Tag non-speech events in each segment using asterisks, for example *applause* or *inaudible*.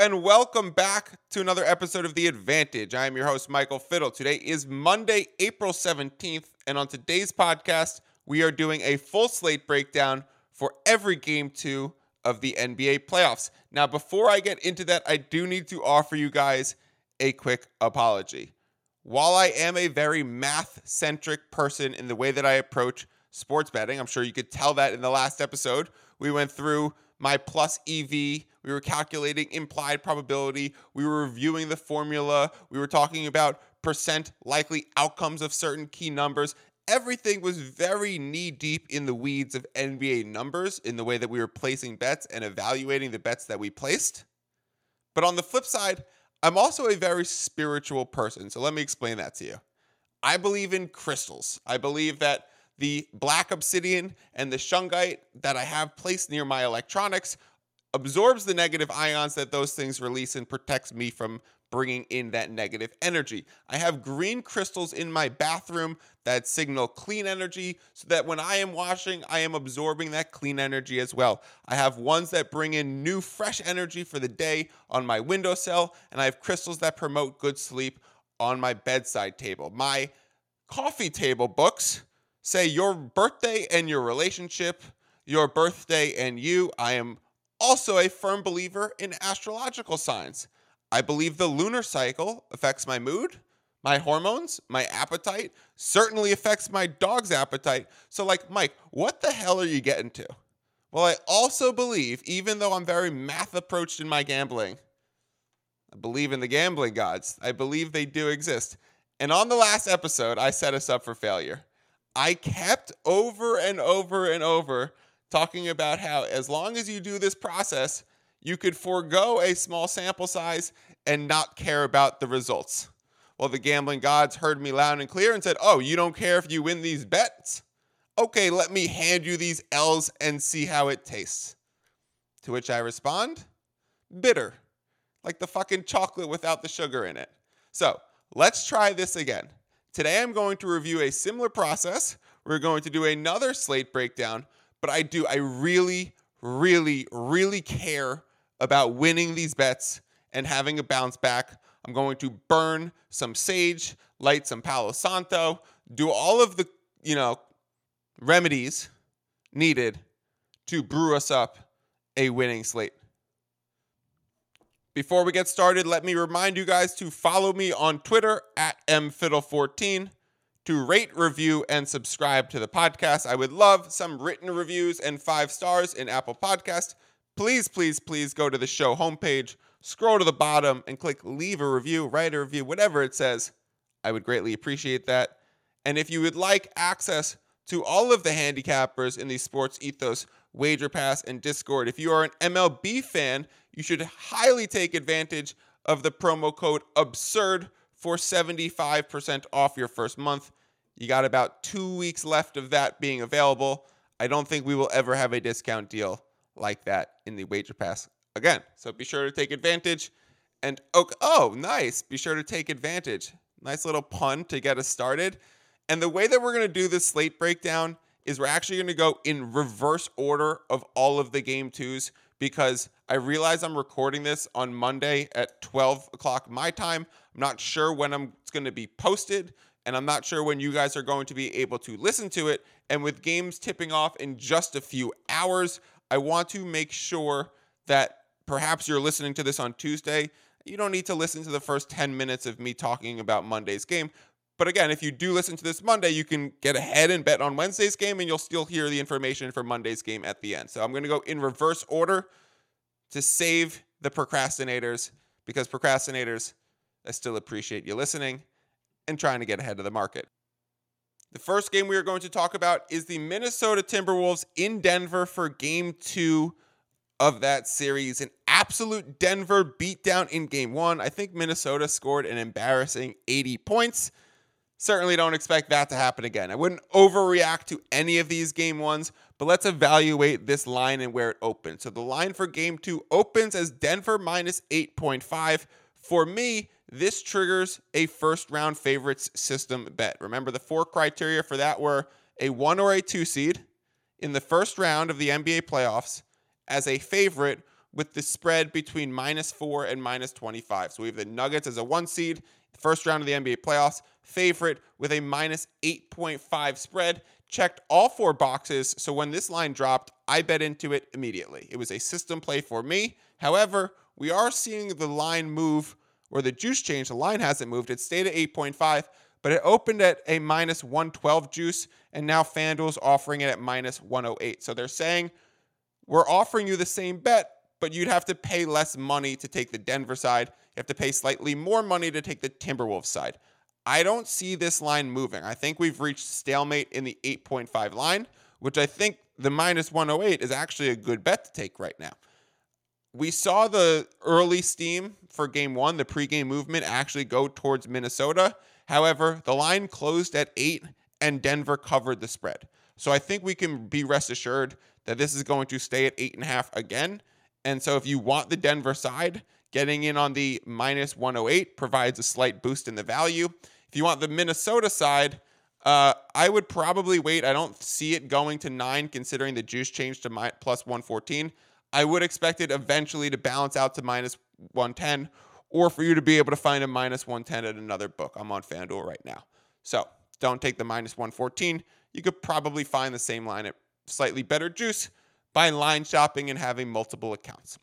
And welcome back to another episode of The Advantage. I am your host, Michael Fiddle. Today is Monday, April 17th, and on today's podcast, we are doing a full slate breakdown for every game two of the NBA playoffs. Now, before I get into that, I do need to offer you guys a quick apology. While I am a very math centric person in the way that I approach sports betting, I'm sure you could tell that in the last episode. We went through my plus EV. We were calculating implied probability. We were reviewing the formula. We were talking about percent likely outcomes of certain key numbers. Everything was very knee deep in the weeds of NBA numbers in the way that we were placing bets and evaluating the bets that we placed. But on the flip side, I'm also a very spiritual person. So let me explain that to you. I believe in crystals. I believe that the black obsidian and the shungite that I have placed near my electronics absorbs the negative ions that those things release and protects me from bringing in that negative energy. I have green crystals in my bathroom that signal clean energy so that when I am washing, I am absorbing that clean energy as well. I have ones that bring in new, fresh energy for the day on my windowsill, and I have crystals that promote good sleep on my bedside table. My coffee table books say your birthday and your relationship, your birthday and you. I am also a firm believer in astrological signs. I believe the lunar cycle affects my mood, my hormones, my appetite, certainly affects my dog's appetite. So, like, Mike, what the hell are you getting to? Well, I also believe, even though I'm very math approached in my gambling, I believe in the gambling gods. I believe they do exist. And on the last episode, I set us up for failure. I kept over and over and over talking about how as long as you do this process, you could forego a small sample size and not care about the results. Well, the gambling gods heard me loud and clear and said, Oh, you don't care if you win these bets? Okay, let me hand you these L's and see how it tastes. To which I respond, bitter, like the fucking chocolate without the sugar in it. So let's try this again. Today I'm going to review a similar process. We're going to do another slate breakdown, but I do, I really, really, really care about winning these bets and having a bounce back. I'm going to burn some sage, light some Palo Santo, do all of the, you know, remedies needed to brew us up a winning slate. Before we get started, let me remind you guys to follow me on Twitter at mfiddle14 to rate, review, and subscribe to the podcast. I would love some written reviews and five stars in Apple Podcast. Please, please, please go to the show homepage, scroll to the bottom, and click leave a review, write a review, whatever it says. I would greatly appreciate that. And if you would like access to all of the handicappers in the Sports Ethos Wager Pass and Discord, if you are an MLB fan, you should highly take advantage of the promo code absurd for 75% off your first month. You got about two weeks left of that being available. I don't think we will ever have a discount deal like that in the Wager Pass again. So be sure to take advantage. And oh, oh, nice. Be sure to take advantage. Nice little pun to get us started. And the way that we're going to do this slate breakdown is we're actually going to go in reverse order of all of the game twos because I realize I'm recording this on Monday at 12 o'clock my time. I'm not sure when I'm, it's going to be posted, and I'm not sure when you guys are going to be able to listen to it. And with games tipping off in just a few hours, I want to make sure that perhaps you're listening to this on Tuesday. You don't need to listen to the first 10 minutes of me talking about Monday's game. But again, if you do listen to this Monday, you can get ahead and bet on Wednesday's game, and you'll still hear the information for Monday's game at the end. So I'm going to go in reverse order to save the procrastinators because procrastinators, I still appreciate you listening and trying to get ahead of the market. The first game we are going to talk about is the Minnesota Timberwolves in Denver for game two of that series. An absolute Denver beatdown in game one. I think Minnesota scored an embarrassing 80 points. Certainly don't expect that to happen again. I wouldn't overreact to any of these game ones, but let's evaluate this line and where it opens. So the line for game two opens as Denver minus 8.5. For me, this triggers a first round favorites system bet. Remember, the four criteria for that were a one or a two seed in the first round of the NBA playoffs as a favorite with the spread between minus four and minus 25. So we have the Nuggets as a one seed, first round of the NBA playoffs, favorite with a minus 8.5 spread. Checked all four boxes. So when this line dropped, I bet into it immediately. It was a system play for me. However, we are seeing the line move or the juice change. The line hasn't moved. It stayed at 8.5, but it opened at a minus 112 juice, and now FanDuel's offering it at minus 108. So they're saying, we're offering you the same bet, but you'd have to pay less money to take the Denver side. You have to pay slightly more money to take the Timberwolves side. I don't see this line moving. I think we've reached stalemate in the 8.5 line, which I think the minus 108 is actually a good bet to take right now. We saw the early steam for game one, the pregame movement actually go towards Minnesota. However, the line closed at eight and Denver covered the spread. So I think we can be rest assured that this is going to stay at eight and a half again. And so if you want the Denver side, getting in on the minus 108 provides a slight boost in the value. If you want the Minnesota side, uh, I would probably wait. I don't see it going to nine, considering the juice change to my, plus 114. I would expect it eventually to balance out to minus 110, or for you to be able to find a minus 110 at another book. I'm on FanDuel right now. So don't take the minus 114. You could probably find the same line at slightly better juice by line shopping and having multiple accounts.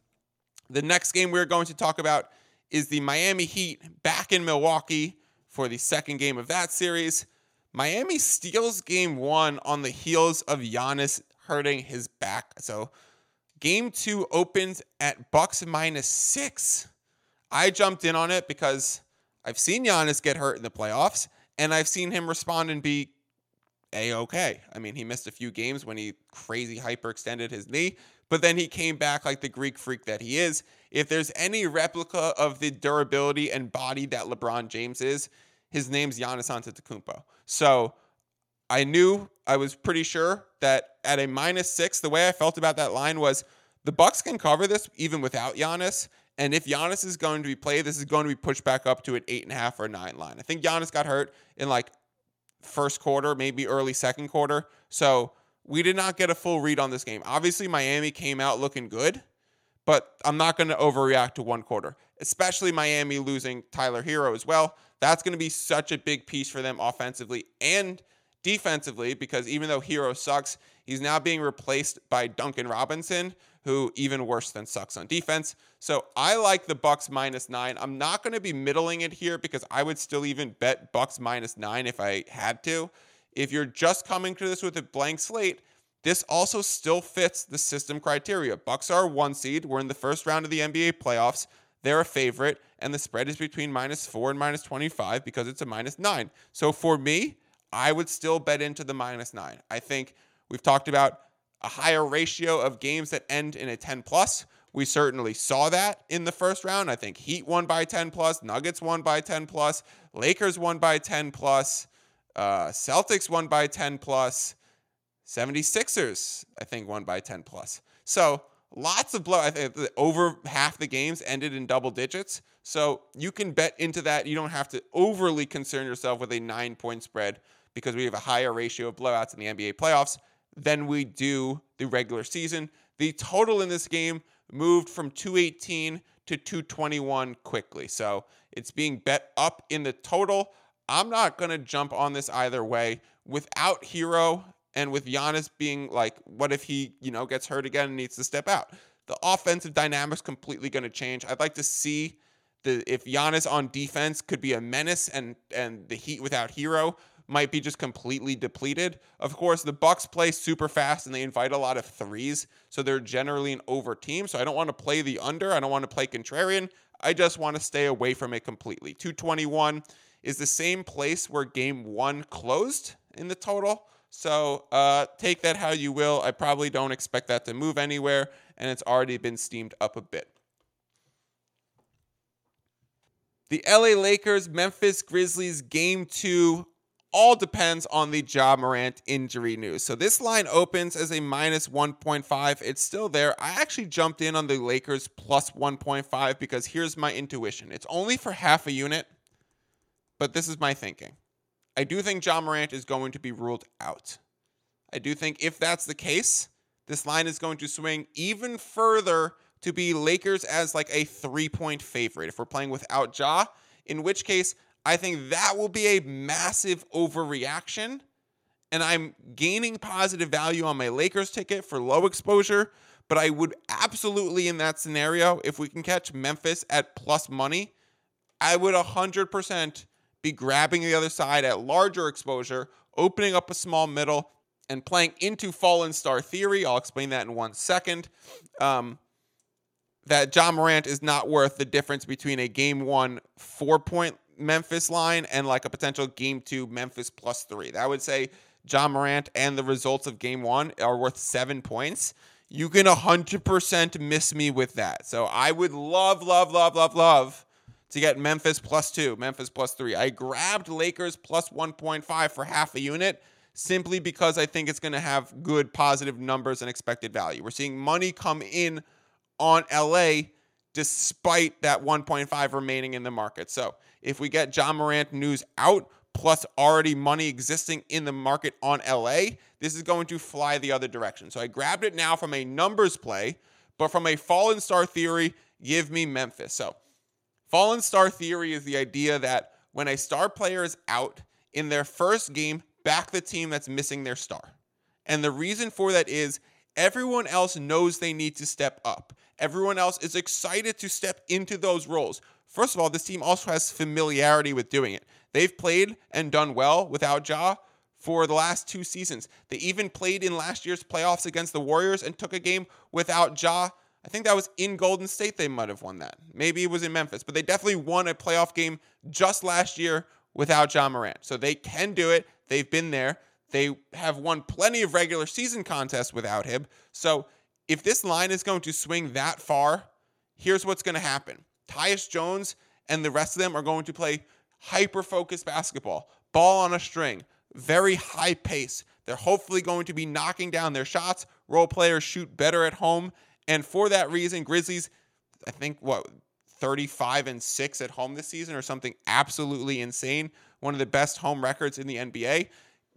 The next game we're going to talk about is the Miami Heat back in Milwaukee for the second game of that series. Miami steals game one on the heels of Giannis hurting his back. So game two opens at Bucks minus six. I jumped in on it because I've seen Giannis get hurt in the playoffs and I've seen him respond and be a okay. I mean, he missed a few games when he crazy hyperextended his knee, but then he came back like the Greek freak that he is. If there's any replica of the durability and body that LeBron James is, his name's Giannis Antetokounmpo. So I knew I was pretty sure that at a minus six, the way I felt about that line was the Bucks can cover this even without Giannis. And if Giannis is going to be played, this is going to be pushed back up to an eight and a half or nine line. I think Giannis got hurt in like first quarter, maybe early second quarter. So we did not get a full read on this game. Obviously, Miami came out looking good, but I'm not going to overreact to one quarter, especially Miami losing Tyler Herro as well. That's going to be such a big piece for them offensively and defensively because even though Herro sucks, he's now being replaced by Duncan Robinson, who even worse than sucks on defense. So I like the Bucks minus nine. I'm not going to be middling it here because I would still even bet Bucks minus nine if I had to. If you're just coming to this with a blank slate, this also still fits the system criteria. Bucks are one seed. We're in the first round of the NBA playoffs. They're a favorite, and the spread is between minus four and minus 25 because it's a minus nine. So for me, I would still bet into the minus nine. I think we've talked about a higher ratio of games that end in a 10 plus. We certainly saw that in the first round. I think Heat won by 10 plus, Nuggets won by 10 plus, Lakers won by 10 plus, uh, Celtics won by 10 plus, 76ers, I think, won by 10 plus. So lots of blow. I think over half the games ended in double digits. So you can bet into that. You don't have to overly concern yourself with a nine point spread because we have a higher ratio of blowouts in the NBA playoffs than we do the regular season. The total in this game moved from 218 to 221 quickly. So it's being bet up in the total. I'm not going to jump on this either way. Without Herro and with Giannis being like, what if he, you know, gets hurt again and needs to step out? The offensive dynamics completely going to change. I'd like to see the if Giannis on defense could be a menace and and the Heat without Herro might be just completely depleted. Of course, the Bucks play super fast and they invite a lot of threes, so they're generally an over team. So I don't want to play the under. I don't want to play contrarian. I just want to stay away from it completely. 221 is the same place where game one closed in the total. So uh, take that how you will. I probably don't expect that to move anywhere, and it's already been steamed up a bit. The LA Lakers, Memphis Grizzlies game two all depends on the Ja Morant injury news. So this line opens as a minus 1.5. It's still there. I actually jumped in on the Lakers plus 1.5 because here's my intuition. It's only for half a unit, but this is my thinking. I do think Ja Morant is going to be ruled out. I do think if that's the case, this line is going to swing even further to be Lakers as like a three point favorite if we're playing without Ja, in which case I think that will be a massive overreaction. And I'm gaining positive value on my Lakers ticket for low exposure. But I would absolutely, in that scenario, if we can catch Memphis at plus money, I would 100% be grabbing the other side at larger exposure, opening up a small middle, and playing into Fallen Star Theory. I'll explain that in one second. Um, that Ja Morant is not worth the difference between a game one four point Memphis line and like a potential game two Memphis plus three. That would say Ja Morant and the results of game one are worth seven points. You can 100% miss me with that. So I would love, love, love, love, love to get Memphis plus two, Memphis plus three. I grabbed Lakers plus 1.5 for half a unit simply because I think it's going to have good positive numbers and expected value. We're seeing money come in on LA despite that 1.5 remaining in the market. So if we get Ja Morant news out, plus already money existing in the market on LA, this is going to fly the other direction. So I grabbed it now from a numbers play, but from a fallen star theory, give me Memphis. So fallen star theory is the idea that when a star player is out in their first game, back the team that's missing their star. And the reason for that is everyone else knows they need to step up. Everyone else is excited to step into those roles. First of all, this team also has familiarity with doing it. They've played and done well without Ja for the last two seasons. They even played in last year's playoffs against the Warriors and took a game without Ja. I think that was in Golden State. They might have won that. Maybe it was in Memphis, but they definitely won a playoff game just last year without Ja Morant. So they can do it. They've been there. They have won plenty of regular season contests without him. So if this line is going to swing that far, here's what's going to happen. Tyus Jones and the rest of them are going to play hyper focused basketball, ball on a string, very high pace. They're hopefully going to be knocking down their shots. Role players shoot better at home. And for that reason, Grizzlies, I think, what, 35 and 6 at home this season or something absolutely insane. One of the best home records in the NBA.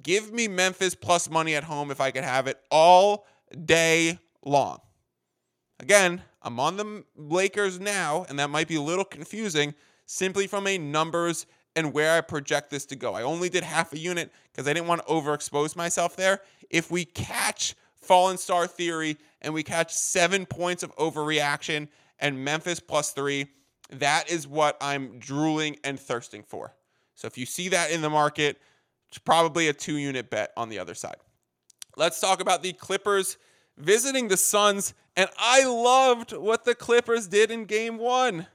Give me Memphis plus money at home if I could have it all day long. Again, I'm on the Lakers now, and that might be a little confusing simply from a numbers and where I project this to go. I only did half a unit because I didn't want to overexpose myself there. If we catch Fallen Star Theory and we catch seven points of overreaction and Memphis plus three, that is what I'm drooling and thirsting for. So if you see that in the market, it's probably a two unit bet on the other side. Let's talk about the Clippers visiting the Suns. And I loved what the Clippers did in game one.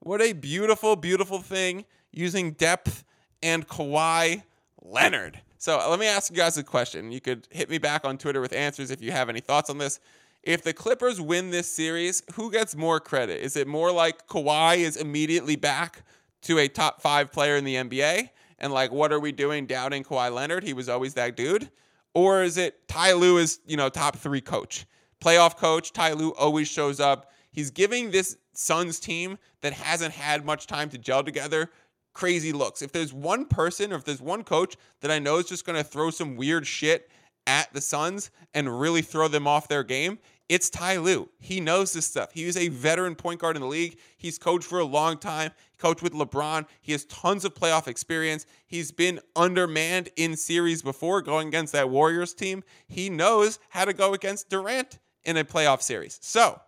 What a beautiful, beautiful thing using depth and Kawhi Leonard. So uh, let me ask you guys a question. You could hit me back on Twitter with answers if you have any thoughts on this. If the Clippers win this series, who gets more credit? Is it more like Kawhi is immediately back to a top five player in the NBA? And like, what are we doing doubting Kawhi Leonard? He was always that dude. Or is it Ty Lue is, you know, top three coach? Playoff coach, Ty Lue always shows up. He's giving this Suns team that hasn't had much time to gel together crazy looks. If there's one person or if there's one coach that I know is just going to throw some weird shit at the Suns and really throw them off their game, it's Ty Lue. He knows this stuff. He is a veteran point guard in the league. He's coached for a long time. He coached with LeBron. He has tons of playoff experience. He's been undermanned in series before going against that Warriors team. He knows how to go against Durant in a playoff series. So,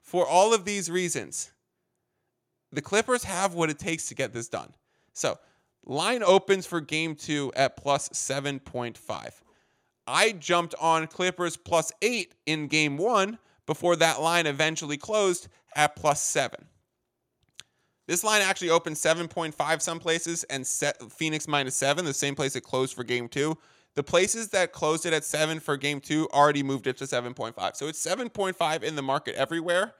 for all of these reasons, the Clippers have what it takes to get this done. So, line opens for game two at plus 7.5. I jumped on Clippers plus eight in game one before that line eventually closed at plus seven. This line actually opened 7.5 some places and set Phoenix minus seven, the same place it closed for game two. The places that closed it at seven for game two already moved it to 7.5. So it's 7.5 in the market everywhere,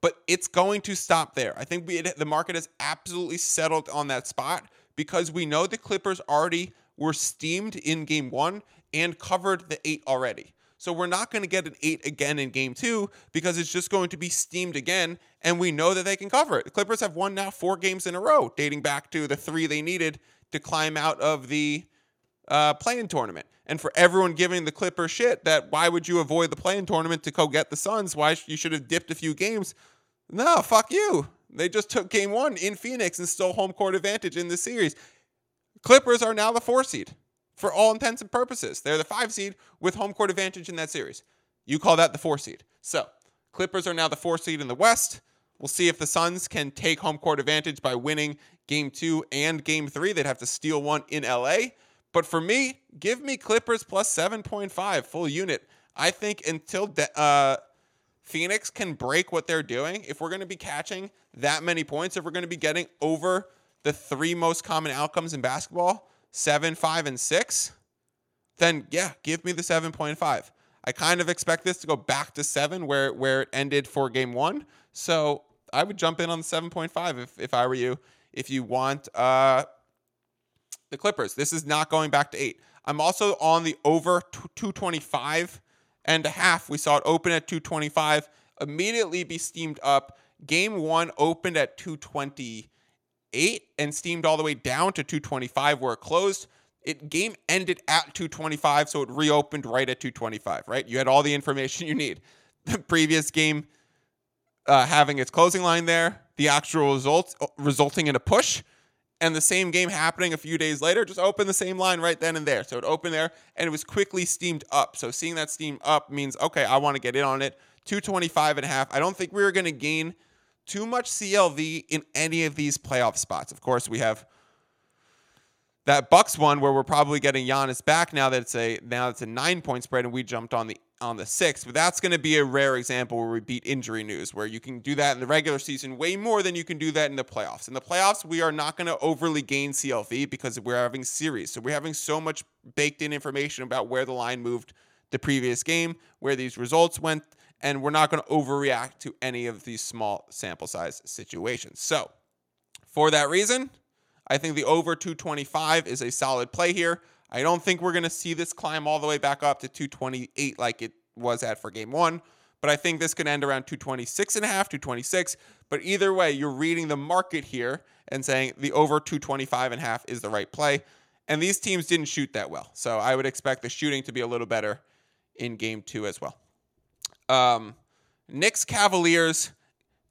but it's going to stop there. I think we, the market has absolutely settled on that spot because we know the Clippers already were steamed in game one and covered the eight already. So we're not going to get an eight again in game two because it's just going to be steamed again. And we know that they can cover it. The Clippers have won now four games in a row, dating back to the three they needed to climb out of the uh, play-in tournament. And for everyone giving the Clippers shit that why would you avoid the play-in tournament to go get the Suns? Why you should have dipped a few games? No, fuck you. They just took game one in Phoenix and stole home court advantage in the series. Clippers are now the four seed for all intents and purposes. They're the five seed with home court advantage in that series. You call that the four seed. So Clippers are now the four seed in the West. We'll see if the Suns can take home court advantage by winning game two and game three. They'd have to steal one in LA. But for me, give me Clippers plus 7.5 full unit. I think until de- uh, Phoenix can break what they're doing, if we're going to be catching that many points, if we're going to be getting over the three most common outcomes in basketball, seven, five, and six, then yeah, give me the 7.5. I kind of expect this to go back to seven where, where it ended for game one. So I would jump in on the 7.5 if, if I were you. If you want uh, the Clippers, this is not going back to eight. I'm also on the over 225 and a half. We saw it open at 225, immediately be steamed up. Game one opened at 228 and steamed all the way down to 225 where it closed. It game ended at 225, so it reopened right at 225. Right, you had all the information you need. *laughs* The previous game uh, having its closing line there, the actual results uh, resulting in a push, and the same game happening a few days later, just open the same line right then and there. So it opened there and it was quickly steamed up. So seeing that steam up means, okay, I want to get in on it. 225 and a half. I don't think we are going to gain too much CLV in any of these playoff spots. Of course, we have that Bucks one where we're probably getting Giannis back now that it's a now it's a nine point spread and we jumped on the on the six. But that's going to be a rare example where we beat injury news, where you can do that in the regular season way more than you can do that in the playoffs. In the playoffs, we are not going to overly gain CLV because we're having series, so we're having so much baked in information about where the line moved the previous game, where these results went, and we're not going to overreact to any of these small sample size situations. So, for that reason. I think the over 225 is a solid play here. I don't think we're going to see this climb all the way back up to 228 like it was at for game one, but I think this could end around 226 and a half, 226. But either way, you're reading the market here and saying the over 225 and a half is the right play. And these teams didn't shoot that well. So I would expect the shooting to be a little better in game two as well. Um, Knicks Cavaliers,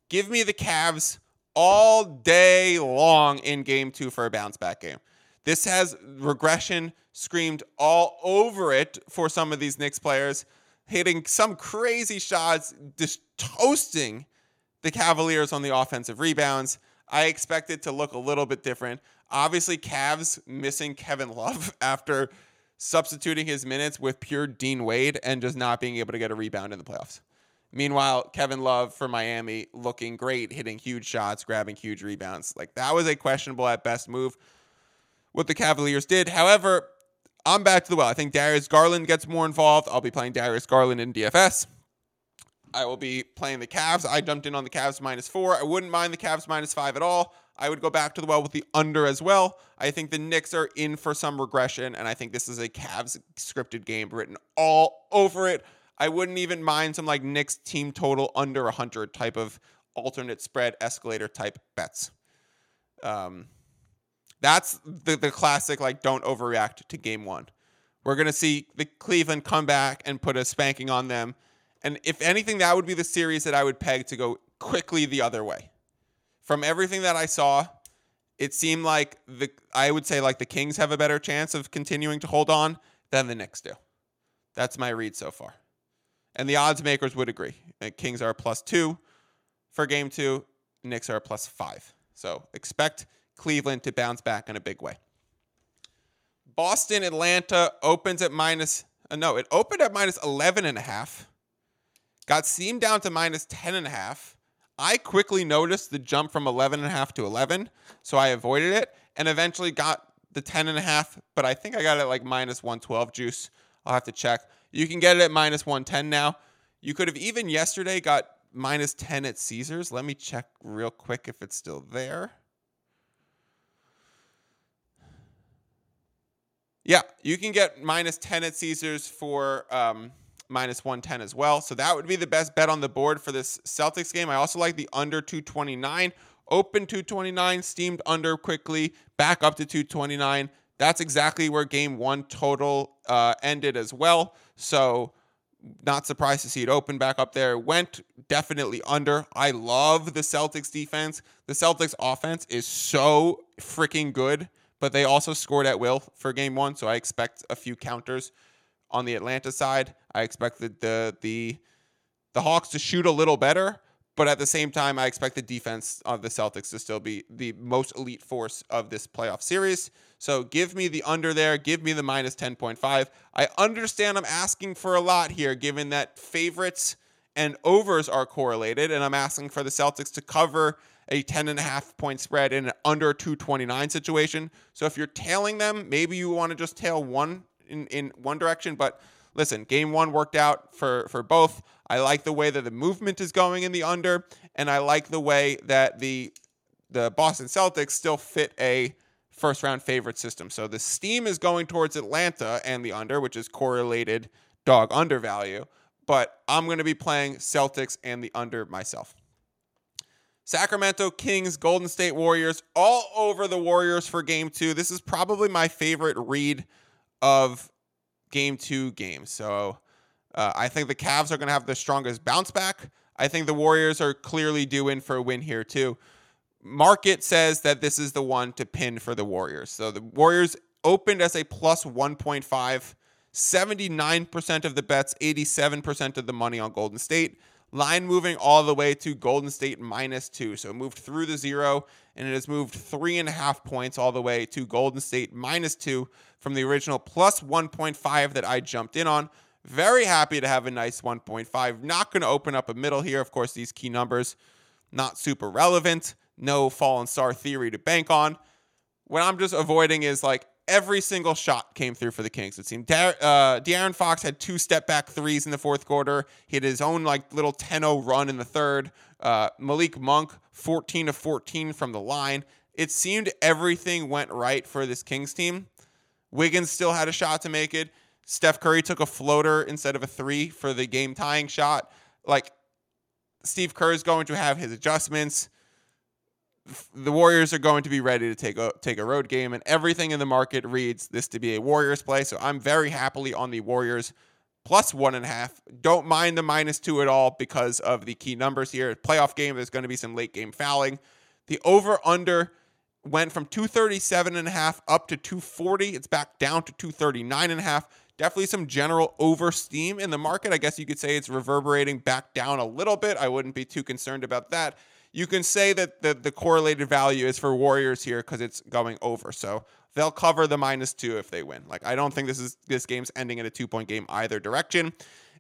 give me the Cavs all day long in game two for a bounce back game. This has regression screamed all over it for some of these Knicks players, hitting some crazy shots, just toasting the Cavaliers on the offensive rebounds. I expect it to look a little bit different. Obviously, Cavs missing Kevin Love *laughs* after substituting his minutes with pure Dean Wade and just not being able to get a rebound in the playoffs. Meanwhile, Kevin Love for Miami looking great, hitting huge shots, grabbing huge rebounds. Like that was a questionable at best move. What the Cavaliers did. However, I'm back to the well. I think Darius Garland gets more involved. I'll be playing Darius Garland in DFS. I will be playing the Cavs. I jumped in on the Cavs minus four. I wouldn't mind the Cavs minus five at all. I would go back to the well with the under as well. I think the Knicks are in for some regression, and I think this is a Cavs scripted game written all over it. I wouldn't even mind some like Knicks team total under 100 type of alternate spread escalator type bets. Um, that's the, the classic, like, don't overreact to game one. We're going to see the Cleveland come back and put a spanking on them. And if anything, that would be the series that I would peg to go quickly the other way. From everything that I saw, it seemed like the I would say like the Kings have a better chance of continuing to hold on than the Knicks do. That's my read so far. And the odds makers would agree. Kings are plus two for game two, Knicks are plus five. So expect Cleveland to bounce back in a big way. Boston, Atlanta opens at minus, uh, no, it opened at minus 11 and a half, got steamed down to minus 10 and a half. I quickly noticed the jump from 11 and a half to 11, so I avoided it and eventually got the 10 and a half, but I think I got it like minus 112 juice. I'll have to check. You can get it at minus 110 now. You could have even yesterday got minus 10 at Caesars. Let me check real quick if it's still there. Yeah, you can get minus 10 at Caesars for um, minus 110 as well. So that would be the best bet on the board for this Celtics game. I also like the under 229. Open 229, steamed under quickly, back up to 229, That's exactly where game one total uh, ended as well. So, not surprised to see it open back up there. Went definitely under. I love the Celtics defense. The Celtics offense is so freaking good, but they also scored at will for game one. So I expect a few counters on the Atlanta side. I expect the the the, Hawks to shoot a little better. But at the same time, I expect the defense of the Celtics to still be the most elite force of this playoff series. So give me the under there. Give me the minus 10.5. I understand I'm asking for a lot here, given that favorites and overs are correlated, and I'm asking for the Celtics to cover a 10.5 point spread in an under 229 situation. So if you're tailing them, maybe you want to just tail one in, in one direction. But listen, game one worked out for, for both. I like the way that the movement is going in the under, and I like the way that the the Boston Celtics still fit a first round favorite system. So the steam is going towards Atlanta and the under, which is correlated dog under value. But I'm going to be playing Celtics and the under myself. Sacramento Kings, Golden State Warriors, all over the Warriors for game two. This is probably my favorite read of game two games. So uh, I think the Cavs are going to have the strongest bounce back. I think the Warriors are clearly due in for a win here, too. Market says that this is the one to pin for the Warriors. So the Warriors opened as a plus 1.5, 79% of the bets, 87% of the money on Golden State. Line moving all the way to Golden State minus two. So it moved through the zero and it has moved three and a half points all the way to Golden State minus two from the original plus 1.5 that I jumped in on. Very happy to have a nice 1.5. Not going to open up a middle here. Of course, these key numbers not super relevant. No fallen star theory to bank on. What I'm just avoiding is like every single shot came through for the Kings. It seemed Dar- uh, De'Aaron Fox had two step back threes in the fourth quarter. He had his own like little 10-0 run in the third. Uh, Malik Monk 14 of 14 from the line. It seemed everything went right for this Kings team. Wiggins still had a shot to make it. Steph Curry took a floater instead of a three for the game tying shot. Like Steve Kerr is going to have his adjustments. The Warriors are going to be ready to take a take a road game, and everything in the market reads this to be a Warriors play. So I'm very happily on the Warriors plus one and a half. Don't mind the minus two at all because of the key numbers here. Playoff game, there's going to be some late game fouling. The over under went from 237 and a half up to 240. It's back down to 239 and a half definitely some general over steam in the market. I guess you could say it's reverberating back down a little bit. I wouldn't be too concerned about that. You can say that the, the correlated value is for Warriors here because it's going over. So they'll cover the minus two if they win. Like I don't think this is this game's ending in a two point game either direction.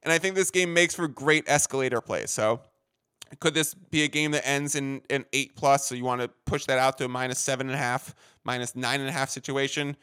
And I think this game makes for great escalator play. So could this be a game that ends in an eight plus? So you want to push that out to a minus seven and a half, minus nine and a half situation?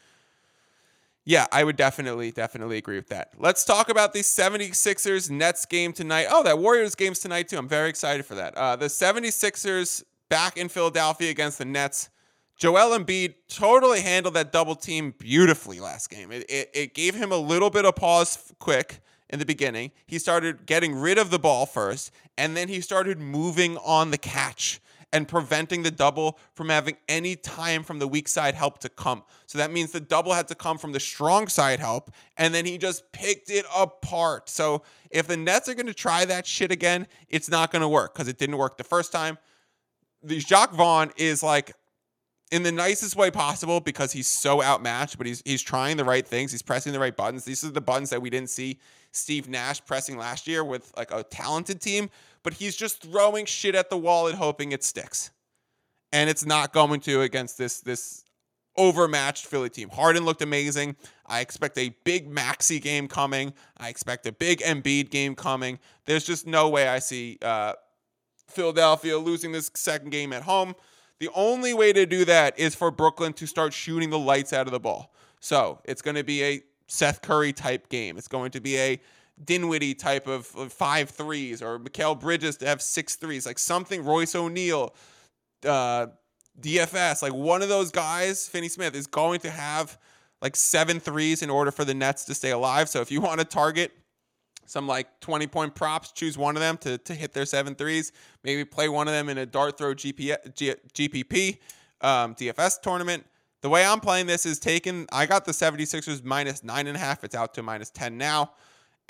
Yeah, I would definitely, definitely agree with that. Let's talk about the 76ers Nets game tonight. Oh, that Warriors game's tonight too. I'm very excited for that. Uh, the 76ers back in Philadelphia against the Nets. Joel Embiid totally handled that double team beautifully last game. It, it, it gave him a little bit of pause quick in the beginning. He started getting rid of the ball first, and then he started moving on the catch and preventing the double from having any time from the weak side help to come. So that means the double had to come from the strong side help, and then he just picked it apart. So if the Nets are going to try that shit again, it's not going to work because it didn't work the first time. The Jacque Vaughn is like in the nicest way possible because he's so outmatched, but he's he's trying the right things. He's pressing the right buttons. These are the buttons that we didn't see Steve Nash pressing last year with like a talented team but he's just throwing shit at the wall and hoping it sticks. And it's not going to against this this overmatched Philly team. Harden looked amazing. I expect a big Maxey game coming. I expect a big Embiid game coming. There's just no way I see uh, Philadelphia losing this second game at home. The only way to do that is for Brooklyn to start shooting the lights out of the ball. So it's going to be a Seth Curry type game. It's going to be a Dinwiddie type of, five threes or Mikal Bridges to have six threes, like something Royce O'Neale, uh, DFS, like one of those guys, Finney Smith, is going to have like seven threes in order for the Nets to stay alive. So if you want to target some like 20 point props, choose one of them to, to hit their seven threes. Maybe play one of them in a dart throw GP, G, GPP um, DFS tournament. The way I'm playing this is taking, I got the 76ers minus nine and a half. It's out to minus 10 now.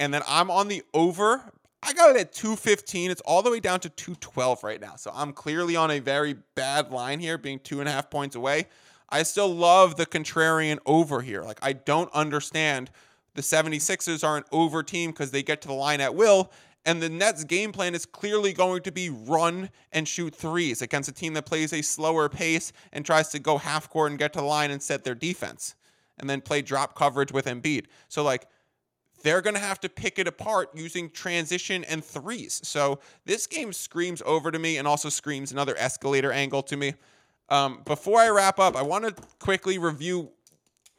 And then I'm on the over. I got it at 215. It's all the way down to 212 right now. So I'm clearly on a very bad line here, being two and a half points away. I still love the contrarian over here. Like, I don't understand the 76ers are an over team because they get to the line at will. And the Nets' game plan is clearly going to be run and shoot threes against a team that plays a slower pace and tries to go half court and get to the line and set their defense and then play drop coverage with Embiid. So, like, they're going to have to pick it apart using transition and threes. So, this game screams over to me and also screams another escalator angle to me. Um, before I wrap up, I want to quickly review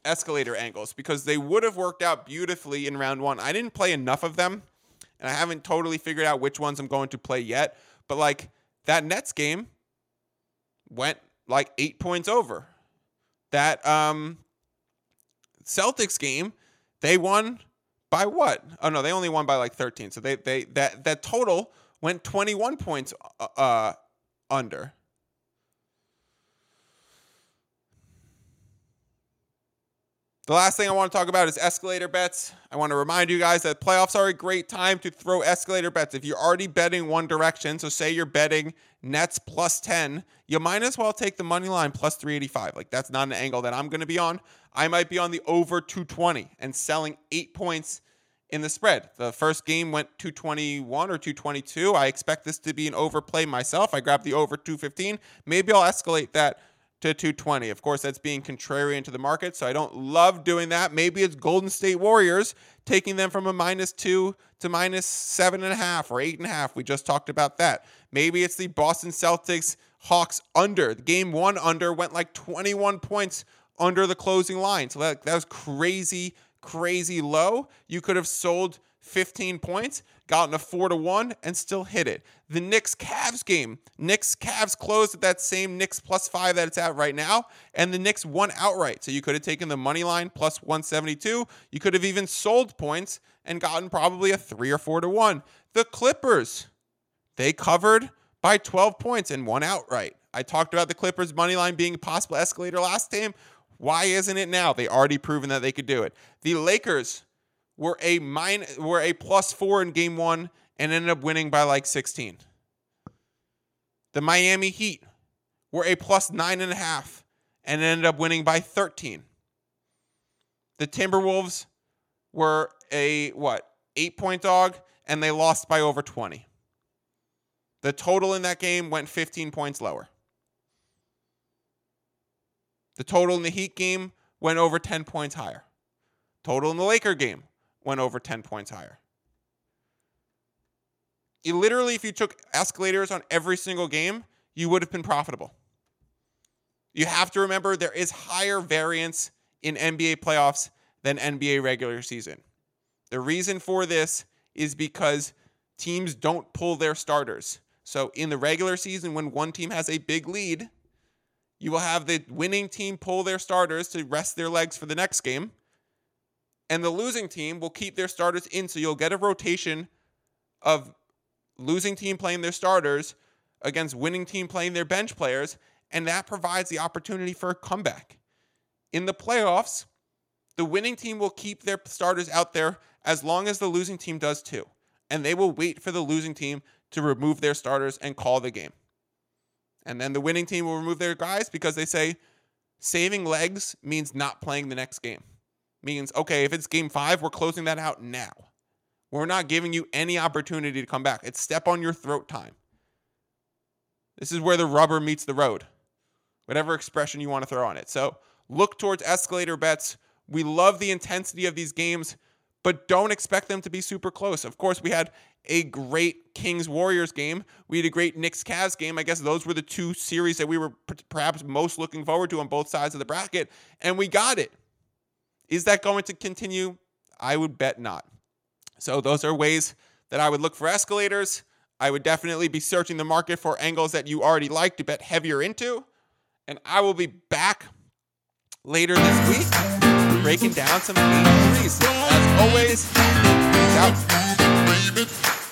escalator angles because they would have worked out beautifully in round one. I didn't play enough of them and I haven't totally figured out which ones I'm going to play yet. But like that Nets game went like eight points over. That um, Celtics game, they won by what? Oh no, they only won by like 13. So they they that that total went 21 points uh, uh under. The last thing I want to talk about is escalator bets. I want to remind you guys that playoffs are a great time to throw escalator bets. If you're already betting one direction, so say you're betting Nets plus 10, you might as well take the money line plus 385. Like that's not an angle that I'm going to be on. I might be on the over 220 and selling 8 points in the spread. The first game went 221 or 222. I expect this to be an overplay myself. I grabbed the over 215. Maybe I'll escalate that to 220. Of course, that's being contrarian to the market, so I don't love doing that. Maybe it's Golden State Warriors taking them from a minus two to minus seven and a half or eight and a half. We just talked about that. Maybe it's the Boston Celtics Hawks under. The game one under went like 21 points under the closing line. So that, that was crazy, crazy low. You could have sold 15 points, gotten a 4 to 1, and still hit it. The Knicks Cavs game, Knicks Cavs closed at that same Knicks plus 5 that it's at right now, and the Knicks won outright. So you could have taken the money line plus 172. You could have even sold points and gotten probably a 3 or 4 to 1. The Clippers, they covered by 12 points and won outright. I talked about the Clippers money line being a possible escalator last time. Why isn't it now? They already proven that they could do it. The Lakers were a mine were a plus four in game one and ended up winning by like 16. The Miami Heat were a plus nine and a half and ended up winning by 13. The Timberwolves were a what eight point dog and they lost by over 20. The total in that game went 15 points lower. The total in the Heat game went over 10 points higher. Total in the Laker game went over 10 points higher. Literally, if you took escalators on every single game, you would have been profitable. You have to remember there is higher variance in NBA playoffs than NBA regular season. The reason for this is because teams don't pull their starters. So in the regular season, when one team has a big lead, you will have the winning team pull their starters to rest their legs for the next game and the losing team will keep their starters in. So you'll get a rotation of losing team playing their starters against winning team playing their bench players, and that provides the opportunity for a comeback. In the playoffs, the winning team will keep their starters out there as long as the losing team does too. And they will wait for the losing team to remove their starters and call the game. And then the winning team will remove their guys because they say saving legs means not playing the next game means okay, if it's game five, we're closing that out now. We're not giving you any opportunity to come back. It's step on your throat time. This is where the rubber meets the road, whatever expression you want to throw on it. So look towards escalator bets. We love the intensity of these games, but don't expect them to be super close. Of course, we had a great Kings Warriors game. We had a great Knicks Cavs game. I guess those were the two series that we were perhaps most looking forward to on both sides of the bracket, and we got it. Is that going to continue? I would bet not. So, those are ways that I would look for escalators. I would definitely be searching the market for angles that you already like to bet heavier into. And I will be back later this week breaking down some threes. As always, out.